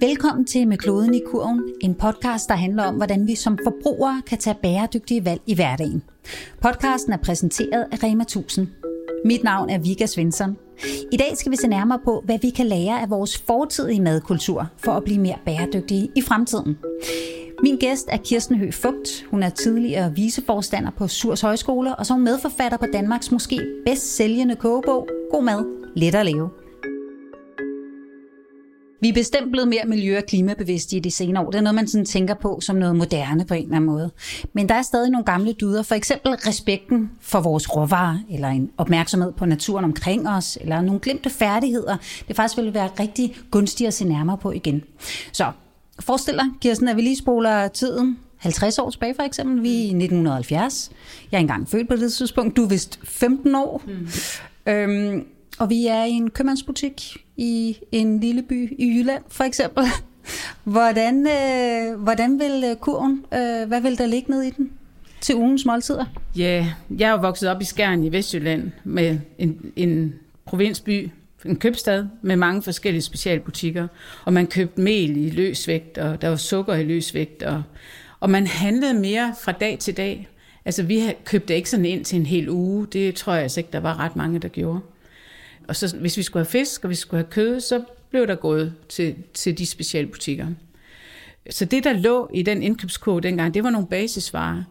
Velkommen til Med kloden i kurven, en podcast, der handler om, hvordan vi som forbrugere kan tage bæredygtige valg i hverdagen. Podcasten er præsenteret af Rema 1000. Mit navn er Vika Svensson. I dag skal vi se nærmere på, hvad vi kan lære af vores fortidige madkultur for at blive mere bæredygtige i fremtiden. Min gæst er Kirsten Høgh Fugt. Hun er tidligere viceforstander på Surs Højskole, og så er hun medforfatter på Danmarks måske bedst sælgende kogebog, God Mad, Let at leve. Vi er bestemt blevet mere miljø- og klimabevidste i de senere år. Det er noget, man sådan tænker på som noget moderne på en eller anden måde. Men der er stadig nogle gamle dyder. For eksempel respekten for vores råvarer, eller en opmærksomhed på naturen omkring os, eller nogle glemte færdigheder. Det faktisk ville være rigtig gunstigt at se nærmere på igen. Så forestil dig, Kirsten, at vi lige spoler tiden 50 år tilbage for eksempel. Vi er i 1970. Jeg er engang født på det tidspunkt. Du er vist 15 år. Mm. Øhm, og vi er i en købmandsbutik i en lille by i Jylland, for eksempel. Hvordan, øh, hvordan vil øh, kurven, øh, hvad vil der ligge ned i den til ugens måltider? Ja, jeg er jo vokset op i Skjern i Vestjylland med en, en provinsby, en købstad med mange forskellige specialbutikker. Og man købte mel i løsvægt, og der var sukker i løsvægt, og, og man handlede mere fra dag til dag. Altså vi købte ikke sådan ind til en hel uge, det tror jeg altså ikke, der var ret mange, der gjorde. Og så hvis vi skulle have fisk, og vi skulle have kød, så blev der gået til, til de specialbutikker. Så det, der lå i den indkøbskode dengang, det var nogle basisvarer,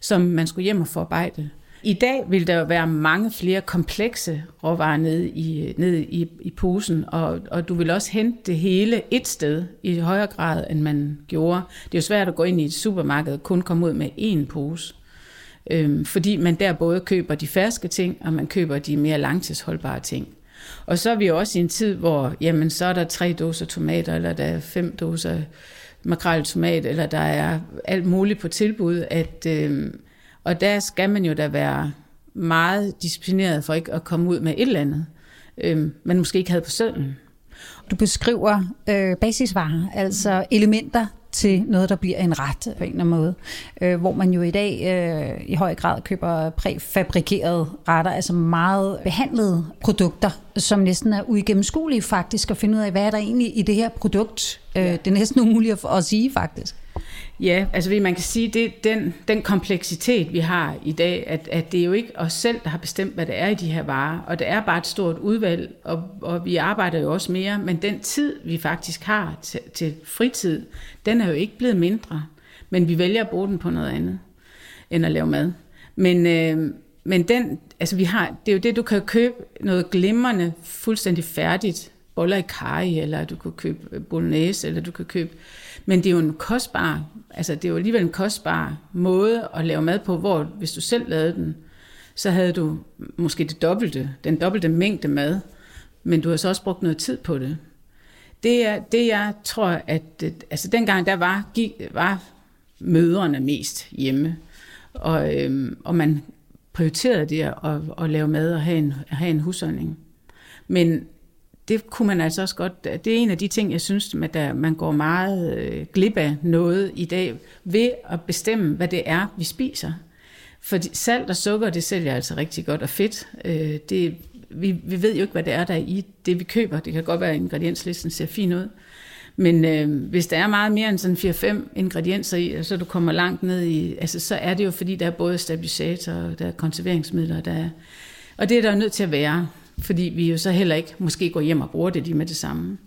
som man skulle hjem og forarbejde. I dag vil der være mange flere komplekse råvarer nede i, nede i, i posen, og, og du vil også hente det hele et sted i højere grad, end man gjorde. Det er jo svært at gå ind i et supermarked og kun komme ud med én pose. Øhm, fordi man der både køber de ferske ting, og man køber de mere langtidsholdbare ting. Og så er vi også i en tid, hvor jamen, så er der tre doser tomater, eller der er fem doser makrel tomat, eller der er alt muligt på tilbud. At, øhm, og der skal man jo da være meget disciplineret for ikke at komme ud med et eller andet, øhm, man måske ikke havde på sædlen. Du beskriver øh, basisvarer, altså elementer, til noget, der bliver en ret på en eller anden måde. Øh, hvor man jo i dag øh, i høj grad køber præfabrikerede retter, altså meget behandlede produkter, som næsten er uigennemskuelige faktisk, at finde ud af, hvad er der egentlig i det her produkt. Øh, det er næsten umuligt at, at sige faktisk. Ja, altså man kan sige, det den, den kompleksitet, vi har i dag, at, at det er jo ikke os selv, der har bestemt, hvad det er i de her varer, og det er bare et stort udvalg, og, og vi arbejder jo også mere, men den tid, vi faktisk har til, til fritid, den er jo ikke blevet mindre, men vi vælger at bruge den på noget andet, end at lave mad. Men, øh, men den, altså vi har, det er jo det, du kan købe noget glimrende, fuldstændig færdigt, boller i kari, eller du kan købe bolognese, eller du kan købe men det er jo en kostbar, altså det er jo alligevel en kostbar måde at lave mad på, hvor hvis du selv lavede den, så havde du måske det dobbelte, den dobbelte mængde mad, men du har så også brugt noget tid på det. Det er det, jeg tror, at øh, altså dengang der var, var mødrene mest hjemme, og, øhm, og man prioriterede det at, at, lave mad og have en, have en husholdning. Men det kunne man altså også godt, det er en af de ting, jeg synes, at der, man går meget øh, glip af noget i dag, ved at bestemme, hvad det er, vi spiser. For salt og sukker, det sælger altså rigtig godt, og fedt, øh, det, vi, vi ved jo ikke, hvad det er, der er i det, vi køber. Det kan godt være, at ingredienslisten ser fin ud. Men øh, hvis der er meget mere end sådan 4-5 ingredienser i, og så du kommer langt ned i, altså så er det jo, fordi der er både stabilisator, der er konserveringsmidler, der er, og det er der nødt til at være fordi vi jo så heller ikke måske går hjem og bruger det lige med det samme.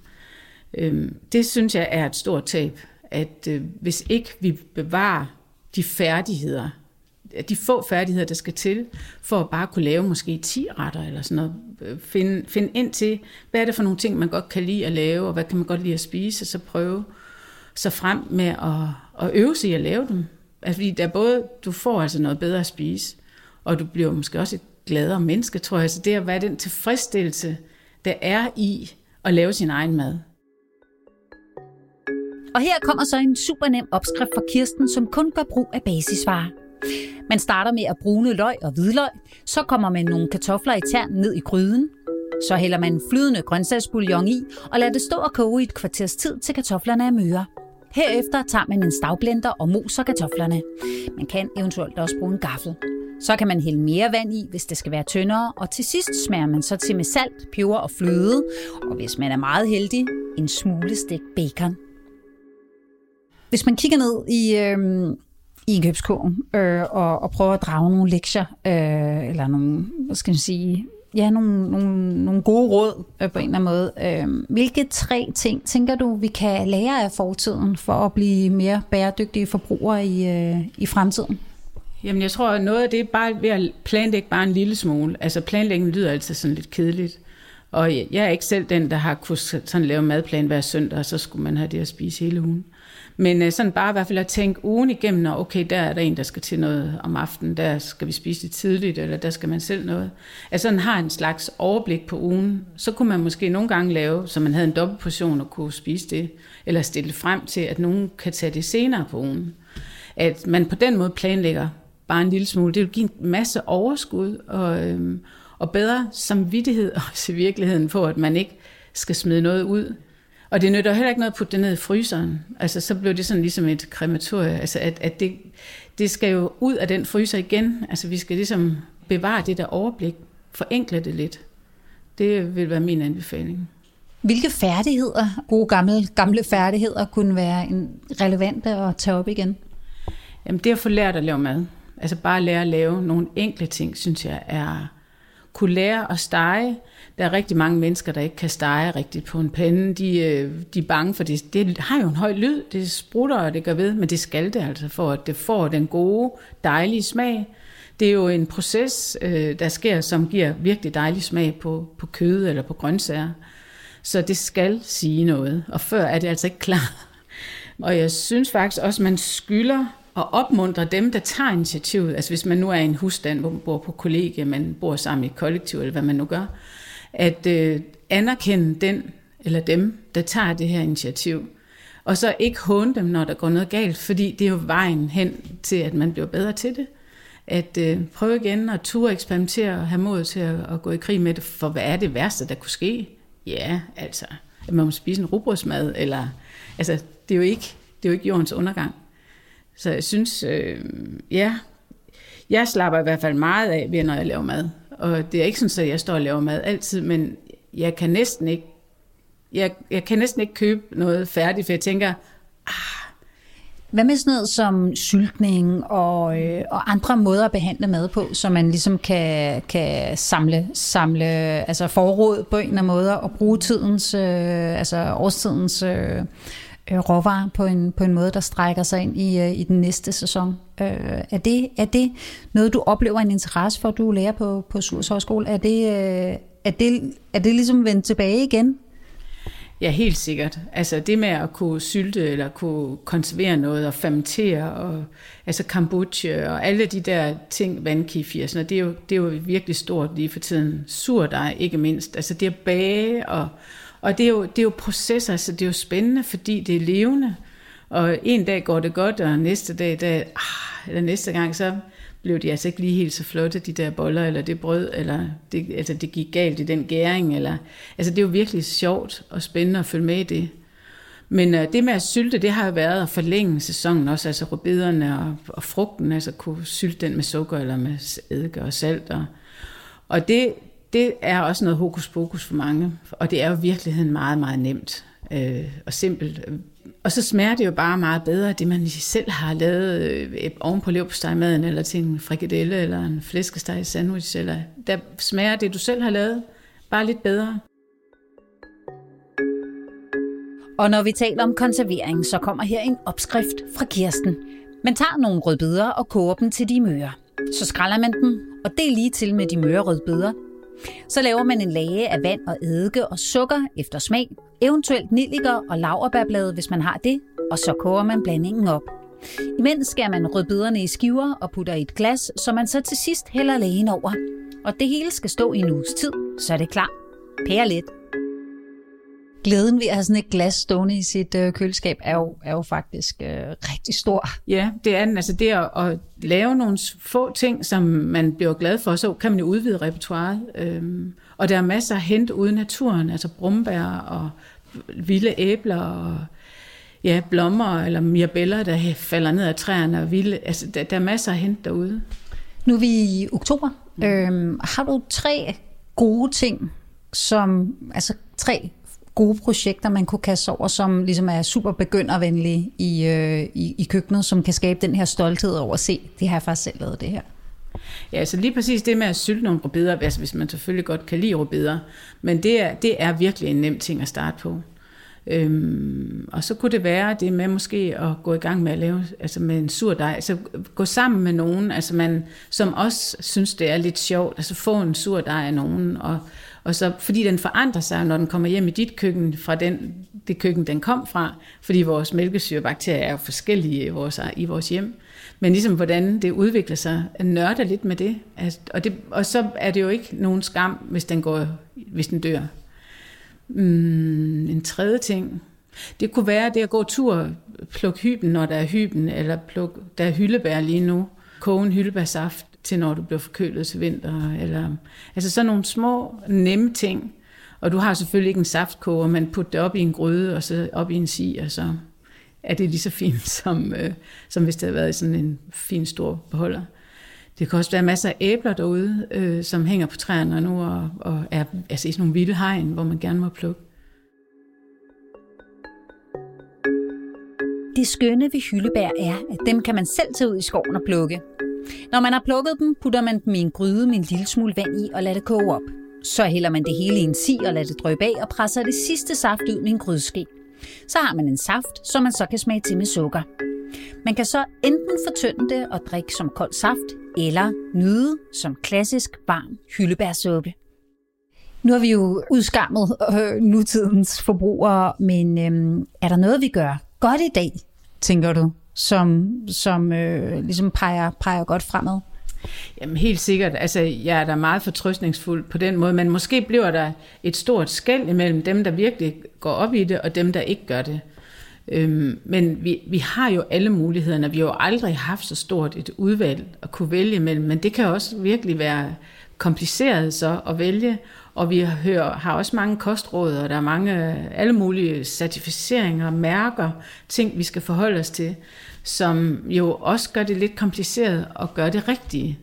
Øhm, det synes jeg er et stort tab, at øh, hvis ikke vi bevarer de færdigheder, de få færdigheder, der skal til, for at bare kunne lave måske 10 retter eller sådan noget. Øh, finde, finde ind til, hvad er det for nogle ting, man godt kan lide at lave, og hvad kan man godt lide at spise, og så prøve sig frem med at, at øve sig i at lave dem. Altså, fordi der både, du får altså noget bedre at spise, og du bliver måske også et gladere menneske, tror jeg. Så det at være den tilfredsstillelse, der er i at lave sin egen mad. Og her kommer så en super nem opskrift fra Kirsten, som kun gør brug af basisvarer. Man starter med at brune løg og hvidløg, så kommer man nogle kartofler i tern ned i gryden, så hælder man flydende grøntsagsbouillon i og lader det stå og koge i et kvarters tid, til kartoflerne er møre. Herefter tager man en stavblender og moser kartoflerne. Man kan eventuelt også bruge en gaffel. Så kan man hælde mere vand i, hvis det skal være tyndere, og til sidst smager man så til med salt, peber og fløde, og hvis man er meget heldig, en smule stegt bacon. Hvis man kigger ned i, øh, i indkøbskurven øh, og, og prøver at drage nogle lektier, øh, eller nogle, hvad skal man sige, ja, nogle, nogle, nogle gode råd øh, på en eller anden måde. Øh, hvilke tre ting tænker du, vi kan lære af fortiden for at blive mere bæredygtige forbrugere i, øh, i fremtiden? Jamen, jeg tror, at noget af det er bare ved at planlægge bare en lille smule. Altså, planlægning lyder altid sådan lidt kedeligt. Og jeg er ikke selv den, der har kunnet sådan lave madplan hver søndag, og så skulle man have det at spise hele ugen. Men øh, sådan bare i hvert fald at tænke ugen igennem, når okay, der er der en, der skal til noget om aftenen, der skal vi spise det tidligt, eller der skal man selv noget. At sådan har en slags overblik på ugen. Så kunne man måske nogle gange lave, så man havde en dobbelt portion og kunne spise det, eller stille frem til, at nogen kan tage det senere på ugen. At man på den måde planlægger bare en lille smule. Det vil give en masse overskud og, øhm, og bedre samvittighed også i virkeligheden på, at man ikke skal smide noget ud. Og det nytter heller ikke noget at putte det ned i fryseren. Altså, så blev det sådan ligesom et krematorie. Altså, at, at det, det skal jo ud af den fryser igen. Altså, vi skal ligesom bevare det der overblik, forenkle det lidt. Det vil være min anbefaling. Hvilke færdigheder, gode gamle, gamle færdigheder, kunne være en relevante at tage op igen? Jamen, det at få lært at lave mad. Altså bare lære at lave nogle enkle ting, synes jeg er... Kunne lære at stege. Der er rigtig mange mennesker, der ikke kan stege rigtigt på en pande. De, øh, de er bange for det. Det har jo en høj lyd. Det sprutter, og det gør ved, men det skal det altså, for at det får den gode, dejlige smag. Det er jo en proces, øh, der sker, som giver virkelig dejlig smag på, på kød eller på grøntsager. Så det skal sige noget, og før er det altså ikke klar. Og jeg synes faktisk også, man skylder og opmuntre dem, der tager initiativet. Altså hvis man nu er i en husstand, hvor man bor på kollegie, man bor sammen i et kollektiv, eller hvad man nu gør, at øh, anerkende den eller dem, der tager det her initiativ. Og så ikke håne dem, når der går noget galt, fordi det er jo vejen hen til, at man bliver bedre til det. At øh, prøve igen at ture eksperimentere og have mod til at, at gå i krig med det, for hvad er det værste, der kunne ske? Ja, altså, at man må spise en rugbrødsmad, eller, altså, det er jo ikke, det er jo ikke jordens undergang. Så jeg synes, øh, ja, jeg slapper i hvert fald meget af ved, når jeg laver mad. Og det er ikke sådan, at jeg står og laver mad altid, men jeg kan næsten ikke, jeg, jeg kan næsten ikke købe noget færdigt, for jeg tænker, ah, hvad med sådan noget som syltning og, øh, og andre måder at behandle mad på, så man ligesom kan, kan samle, samle altså forråd på en eller anden måde og bruge tidens, øh, altså årstidens øh, øh, råvarer på en, på en måde, der strækker sig ind i, øh, i den næste sæson. Øh, er, det, er det noget, du oplever en interesse for, du lærer på, på Surs Højskole? Er det, øh, er, det, er det ligesom vendt tilbage igen? Ja, helt sikkert. Altså det med at kunne sylte eller kunne konservere noget og fermentere, og, altså kombucha og alle de der ting, vandkifir, sådan, det, er jo, det er jo virkelig stort lige for tiden. Surdej ikke mindst. Altså det at bage og, og det er, jo, det er jo processer, så altså det er jo spændende, fordi det er levende. Og en dag går det godt, og næste dag, der, ah, eller næste gang, så blev de altså ikke lige helt så flotte, de der boller, eller det brød, eller det, altså det gik galt i den gæring. Eller, altså det er jo virkelig sjovt og spændende at følge med i det. Men uh, det med at sylte, det har jo været at forlænge sæsonen også, altså rødbederne og, og frugten, altså kunne sylte den med sukker eller med eddike og salt. Og, og det, det er også noget hokus pokus for mange, og det er jo i virkeligheden meget, meget nemt øh, og simpelt. Og så smager det jo bare meget bedre, det man selv har lavet øh, oven på leverpostejmaden, eller til en frikadelle, eller en flæskesteg sandwich, eller der smager det, du selv har lavet, bare lidt bedre. Og når vi taler om konservering, så kommer her en opskrift fra Kirsten. Man tager nogle rødbeder og koger dem til de møre. Så skræller man dem, og det er lige til med de møre rødbeder, så laver man en lage af vand og eddike og sukker efter smag, eventuelt nilliker og laverbærblade, hvis man har det, og så koger man blandingen op. Imens skærer man rødbederne i skiver og putter i et glas, så man så til sidst hælder lægen over. Og det hele skal stå i en uges tid, så er det klar. Pære lidt glæden ved at have sådan et glas stående i sit øh, køleskab er jo, er jo faktisk øh, rigtig stor. Ja, det er den. Altså det at, at lave nogle få ting, som man bliver glad for, så kan man jo udvide repertoireet. Øhm, og der er masser at hente ude i naturen, altså brumbær og vilde æbler og ja, blommer eller mirabeller, der falder ned af træerne. Og vilde, altså der, der er masser at hente derude. Nu er vi i oktober. Mm. Øhm, har du tre gode ting, som, altså tre gode projekter, man kunne kaste over, som ligesom er super begyndervenlige i, øh, i, i køkkenet, som kan skabe den her stolthed over at se, det har jeg faktisk selv lavet det her. Ja, så lige præcis det med at sylte nogle rubeder, altså hvis man selvfølgelig godt kan lide rubeder, men det er, det er virkelig en nem ting at starte på. Øhm, og så kunne det være det med måske at gå i gang med at lave altså med en sur dej, altså gå sammen med nogen, altså man, som også synes, det er lidt sjovt, altså få en sur dej af nogen, og, og så, fordi den forandrer sig, når den kommer hjem i dit køkken, fra den, det køkken, den kom fra, fordi vores mælkesyrebakterier er jo forskellige i vores, i vores hjem. Men ligesom hvordan det udvikler sig, nørder lidt med det. Altså, og det. Og så er det jo ikke nogen skam, hvis den, går, hvis den dør. Mm, en tredje ting, det kunne være det at gå tur, plukke hyben, når der er hyben, eller pluk, der er hyldebær lige nu, koge en hyldebærsaft til, når du bliver forkølet til vinter. Eller, altså sådan nogle små, nemme ting. Og du har selvfølgelig ikke en saftkoger, men putter det op i en gryde, og så op i en si, og så er det lige så fint, som, øh, som hvis det havde været i sådan en fin stor beholder. Det kan også være masser af æbler derude, øh, som hænger på træerne nu og, og er altså i sådan nogle vilde hegn, hvor man gerne må plukke. Det skønne ved hyldebær er, at dem kan man selv tage ud i skoven og plukke. Når man har plukket dem, putter man dem i en gryde med en lille smule vand i og lader det koge op. Så hælder man det hele i en si og lader det drøbe af og presser det sidste saft ud med en grydeske. Så har man en saft, som man så kan smage til med sukker. Man kan så enten fortynde det og drikke som kold saft, eller nyde som klassisk varm hyldebærsuppe. Nu har vi jo udskammet øh, nutidens forbrugere, men øh, er der noget, vi gør godt i dag, tænker du, som, som øh, ligesom peger, peger godt fremad? Jamen helt sikkert. Altså, jeg er da meget fortrøstningsfuld på den måde, men måske bliver der et stort skæld imellem dem, der virkelig går op i det, og dem, der ikke gør det. Øhm, men vi, vi har jo alle mulighederne. Vi har jo aldrig haft så stort et udvalg at kunne vælge mellem, men det kan også virkelig være kompliceret så at vælge. Og vi hører, har også mange kostråd, og der er mange, øh, alle mulige certificeringer, mærker, ting, vi skal forholde os til, som jo også gør det lidt kompliceret at gøre det rigtige.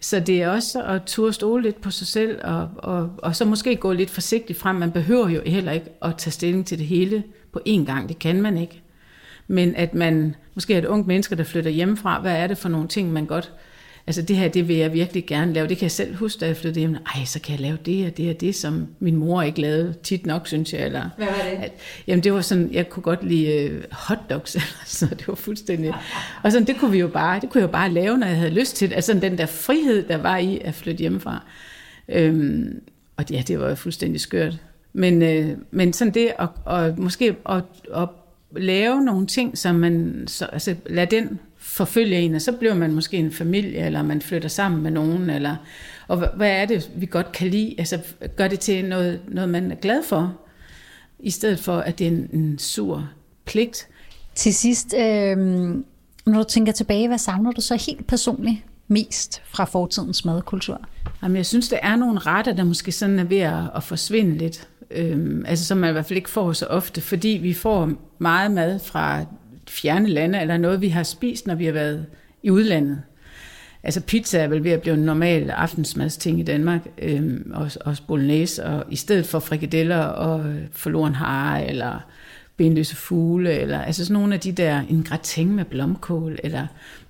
Så det er også at turde stole lidt på sig selv, og, og, og så måske gå lidt forsigtigt frem. Man behøver jo heller ikke at tage stilling til det hele på én gang. Det kan man ikke. Men at man måske er et ungt menneske, der flytter hjemmefra, hvad er det for nogle ting, man godt altså det her, det vil jeg virkelig gerne lave. Det kan jeg selv huske, da jeg flyttede hjem. Ej, så kan jeg lave det og det og det, som min mor ikke lavede tit nok, synes jeg. Eller, Hvad var det? At, jamen det var sådan, jeg kunne godt lide uh, hotdogs, eller så det var fuldstændig. Og sådan, det kunne vi jo bare, det kunne jeg jo bare lave, når jeg havde lyst til det. Altså den der frihed, der var i at flytte hjemmefra. Øhm, og ja, det var jo fuldstændig skørt. Men, øh, men sådan det at, og måske at, at lave nogle ting, som man, så, altså lad den forfølge en, og så bliver man måske en familie, eller man flytter sammen med nogen, eller, og hvad er det, vi godt kan lide? Altså, gør det til noget, noget man er glad for, i stedet for, at det er en, en sur pligt. Til sidst, øh, når du tænker tilbage, hvad savner du så helt personligt mest fra fortidens madkultur? Jamen, jeg synes, der er nogle retter, der måske sådan er ved at, at forsvinde lidt. Øhm, altså som man i hvert fald ikke får så ofte, fordi vi får meget mad fra fjerne lande, eller noget, vi har spist, når vi har været i udlandet. Altså pizza er vel ved at blive en normal aftensmadsting i Danmark, øhm, og også bolognese, og i stedet for frikadeller og øh, forloren hare, eller benløse fugle, eller altså sådan nogle af de der, en gratin med blomkål, eller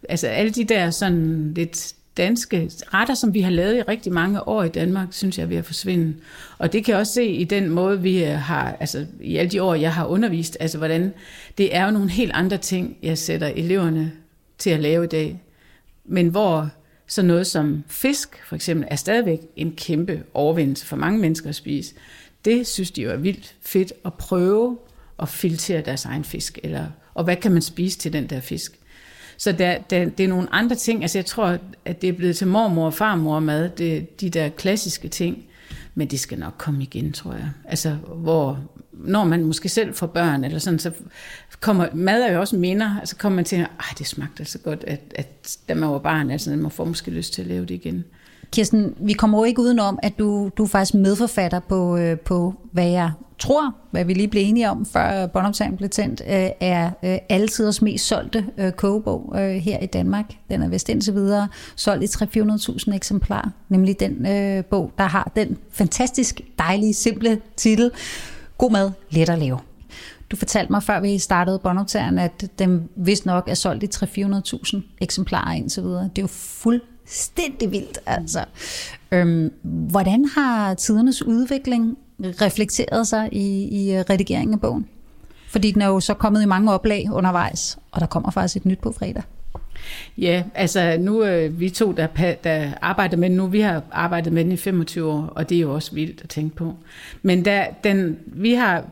altså alle de der sådan lidt danske retter, som vi har lavet i rigtig mange år i Danmark, synes jeg er ved at forsvinde. Og det kan jeg også se i den måde, vi øh, har, altså i alle de år, jeg har undervist, altså hvordan, det er jo nogle helt andre ting, jeg sætter eleverne til at lave i dag. Men hvor så noget som fisk, for eksempel, er stadigvæk en kæmpe overvindelse for mange mennesker at spise. Det synes de jo er vildt fedt at prøve at filtrere deres egen fisk, eller, og hvad kan man spise til den der fisk. Så der, der, det er nogle andre ting. Altså jeg tror, at det er blevet til mormor og farmor mad, det, de der klassiske ting. Men det skal nok komme igen, tror jeg. Altså, hvor, når man måske selv får børn, eller sådan, så kommer, mad er jo også minder, altså kommer man til, at det smagte altså godt, at, at da man var barn, altså man får måske lyst til at lave det igen. Kirsten, vi kommer jo ikke udenom, at du, du er faktisk medforfatter på, øh, på, hvad jeg tror, hvad vi lige blev enige om, før båndoptagen blev tændt, øh, er øh, altiders mest solgte øh, kogebog øh, her i Danmark. Den er vist indtil videre solgt i 300-400.000 eksemplarer, nemlig den øh, bog, der har den fantastisk dejlige, simple titel, God mad, let at lave. Du fortalte mig, før vi startede båndoptageren, at den vist nok er solgt i 300-400.000 eksemplarer indtil videre. Det er jo fuldstændig vildt, altså. Øhm, hvordan har tidernes udvikling reflekteret sig i, i øh, redigeringen af bogen? Fordi den er jo så kommet i mange oplag undervejs, og der kommer faktisk et nyt på fredag. Ja, altså nu øh, vi to, der, der arbejder med den nu, vi har arbejdet med den i 25 år, og det er jo også vildt at tænke på. Men der, den, vi har,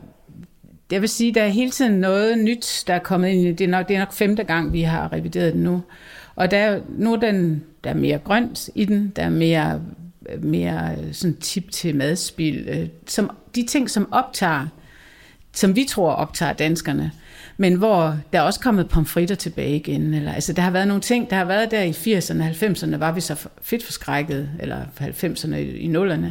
jeg vil sige, der er hele tiden noget nyt, der er kommet ind. Det er nok, det er nok femte gang, vi har revideret den nu. Og der, nu er den, der er mere grønt i den, der er mere, mere øh, sådan tip til madspil. Øh, som, de ting, som optager, som vi tror optager danskerne, men hvor der er også kommet pomfritter tilbage igen. Eller, altså, der har været nogle ting, der har været der i 80'erne og 90'erne, var vi så fedt forskrækket, eller 90'erne i, i 0'erne.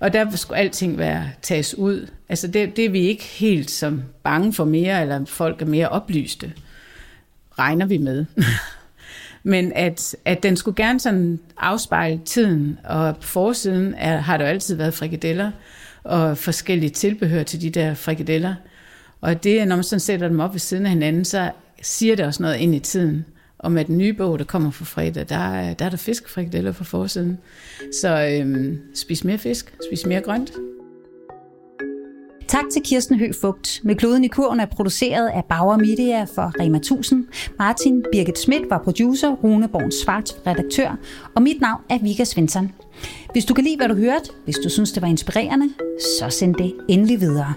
Og der skulle alting være tages ud. Altså det, det er vi ikke helt som bange for mere, eller folk er mere oplyste, regner vi med. Men at, at den skulle gerne sådan afspejle tiden, og på forsiden er, har der jo altid været frikadeller, og forskellige tilbehør til de der frikadeller. Og det, når man sådan sætter dem op ved siden af hinanden, så siger det også noget ind i tiden. Og med den nye bog, der kommer fra fredag, der er der, er der fiskefrikadeller på forsiden. Så øhm, spis mere fisk, spis mere grønt. Tak til Kirsten Høfugt. Fugt. Med kloden i kurven er produceret af Bauer Media for Rema 1000. Martin Birgit Schmidt var producer, Rune Born Svart redaktør, og mit navn er Vika Svensson. Hvis du kan lide, hvad du hørte, hvis du synes, det var inspirerende, så send det endelig videre.